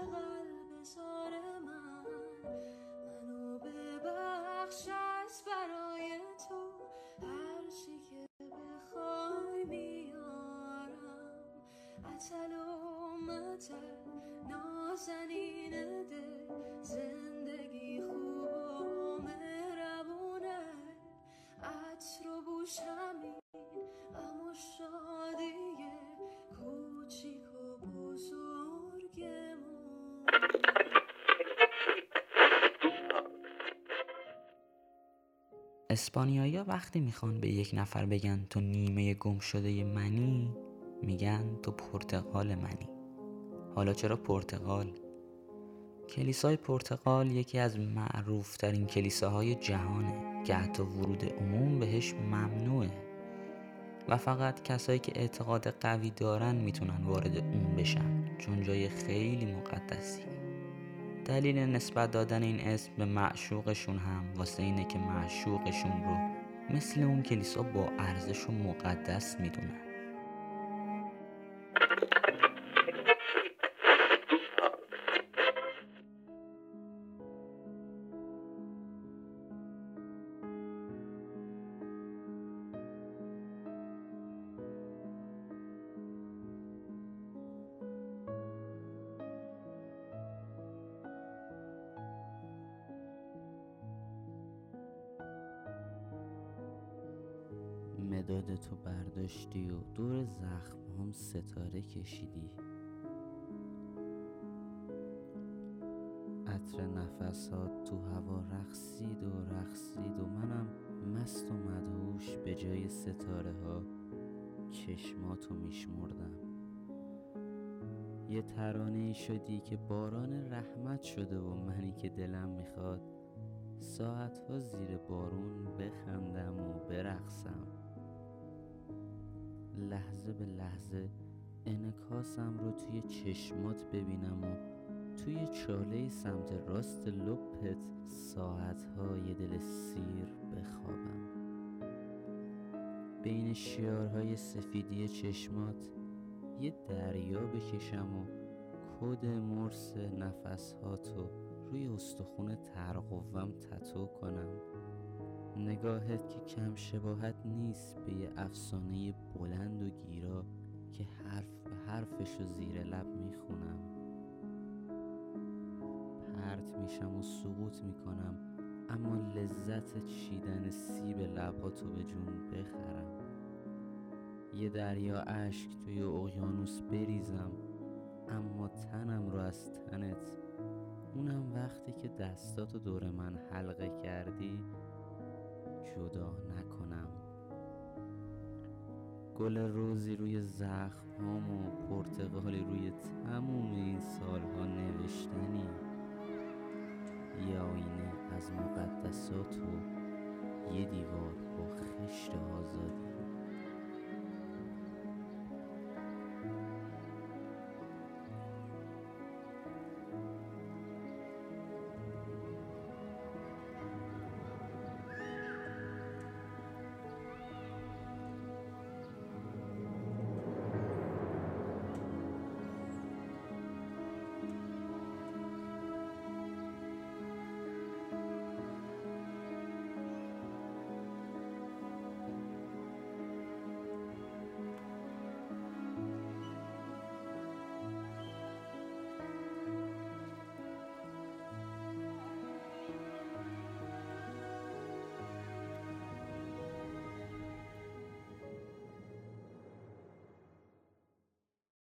heureux. اسپانیایی وقتی می‌خوان به یک نفر بگن تو نیمه گم شده منی میگن تو پرتغال منی. حالا چرا پرتغال؟ کلیسای پرتغال یکی از معروف ترین کلیساهای جهانه که حتی ورود عموم بهش ممنوعه. و فقط کسایی که اعتقاد قوی دارن می‌تونن وارد اون بشن چون جای خیلی مقدسی دلیل نسبت دادن این اسم به معشوقشون هم واسه اینه که معشوقشون رو مثل اون کلیسا با ارزش و مقدس می‌دونن. مداد تو برداشتی و دور زخم هم ستاره کشیدی. عطر نفسات تو هوا رقصید و رقصید و منم مست و مدهوش به جای ستاره ها چشماتو میشمردم. یه ترانه شدی که باران رحمت شده و منی که دلم می‌خواد. ساعتها زیر بارون بخندم و برقصم. لحظه به لحظه انکاسم رو توی چشمات ببینم و توی چاله سمت راست لپت ساعتها یه دل سیر بخوابم. بین شیارهای سفیدی چشمات یه دریا بکشم و کد مرس نفسهاتو روی استخون ترقوم تتو کنم. نگاهت که کم شباهت نیست به یه افسانه بلند و گیرا که حرف به حرفش و زیر لب می‌خونم. پرت میشم و سقوط می‌کنم اما لذت چیدن سیب لباتو به جون بخرم. یه دریا اشک توی اقیانوس بریزم اما تنم رو از تنت. اونم وقتی که دستاتو دور من حلقه کردی جدا نکنم. گل روزی روی زخم و پرتقالی روی تموم